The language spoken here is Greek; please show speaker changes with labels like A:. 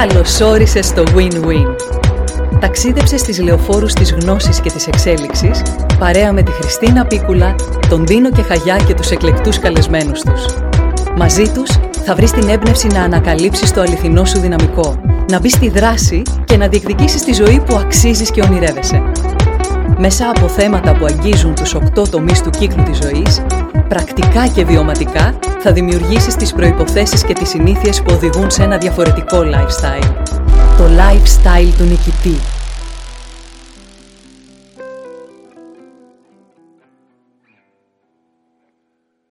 A: Καλώς όρισες στο Win-Win. Ταξίδεψες στις λεωφόρους της γνώσης και της εξέλιξης, παρέα με τη Χριστίνα Πίκουλα, τον Δίνο και Χαγιά και τους εκλεκτούς καλεσμένους τους. Μαζί τους θα βρεις την έμπνευση να ανακαλύψεις το αληθινό σου δυναμικό, να μπεις στη δράση και να διεκδικήσεις τη ζωή που αξίζεις και ονειρεύεσαι. Μέσα από θέματα που αγγίζουν τους οκτώ τομείς του κύκλου της ζωής, πρακτικά και βιωματικά θα δημιουργήσεις τις προϋποθέσεις και τις συνήθειες που οδηγούν σε ένα διαφορετικό lifestyle. Το lifestyle του νικητή.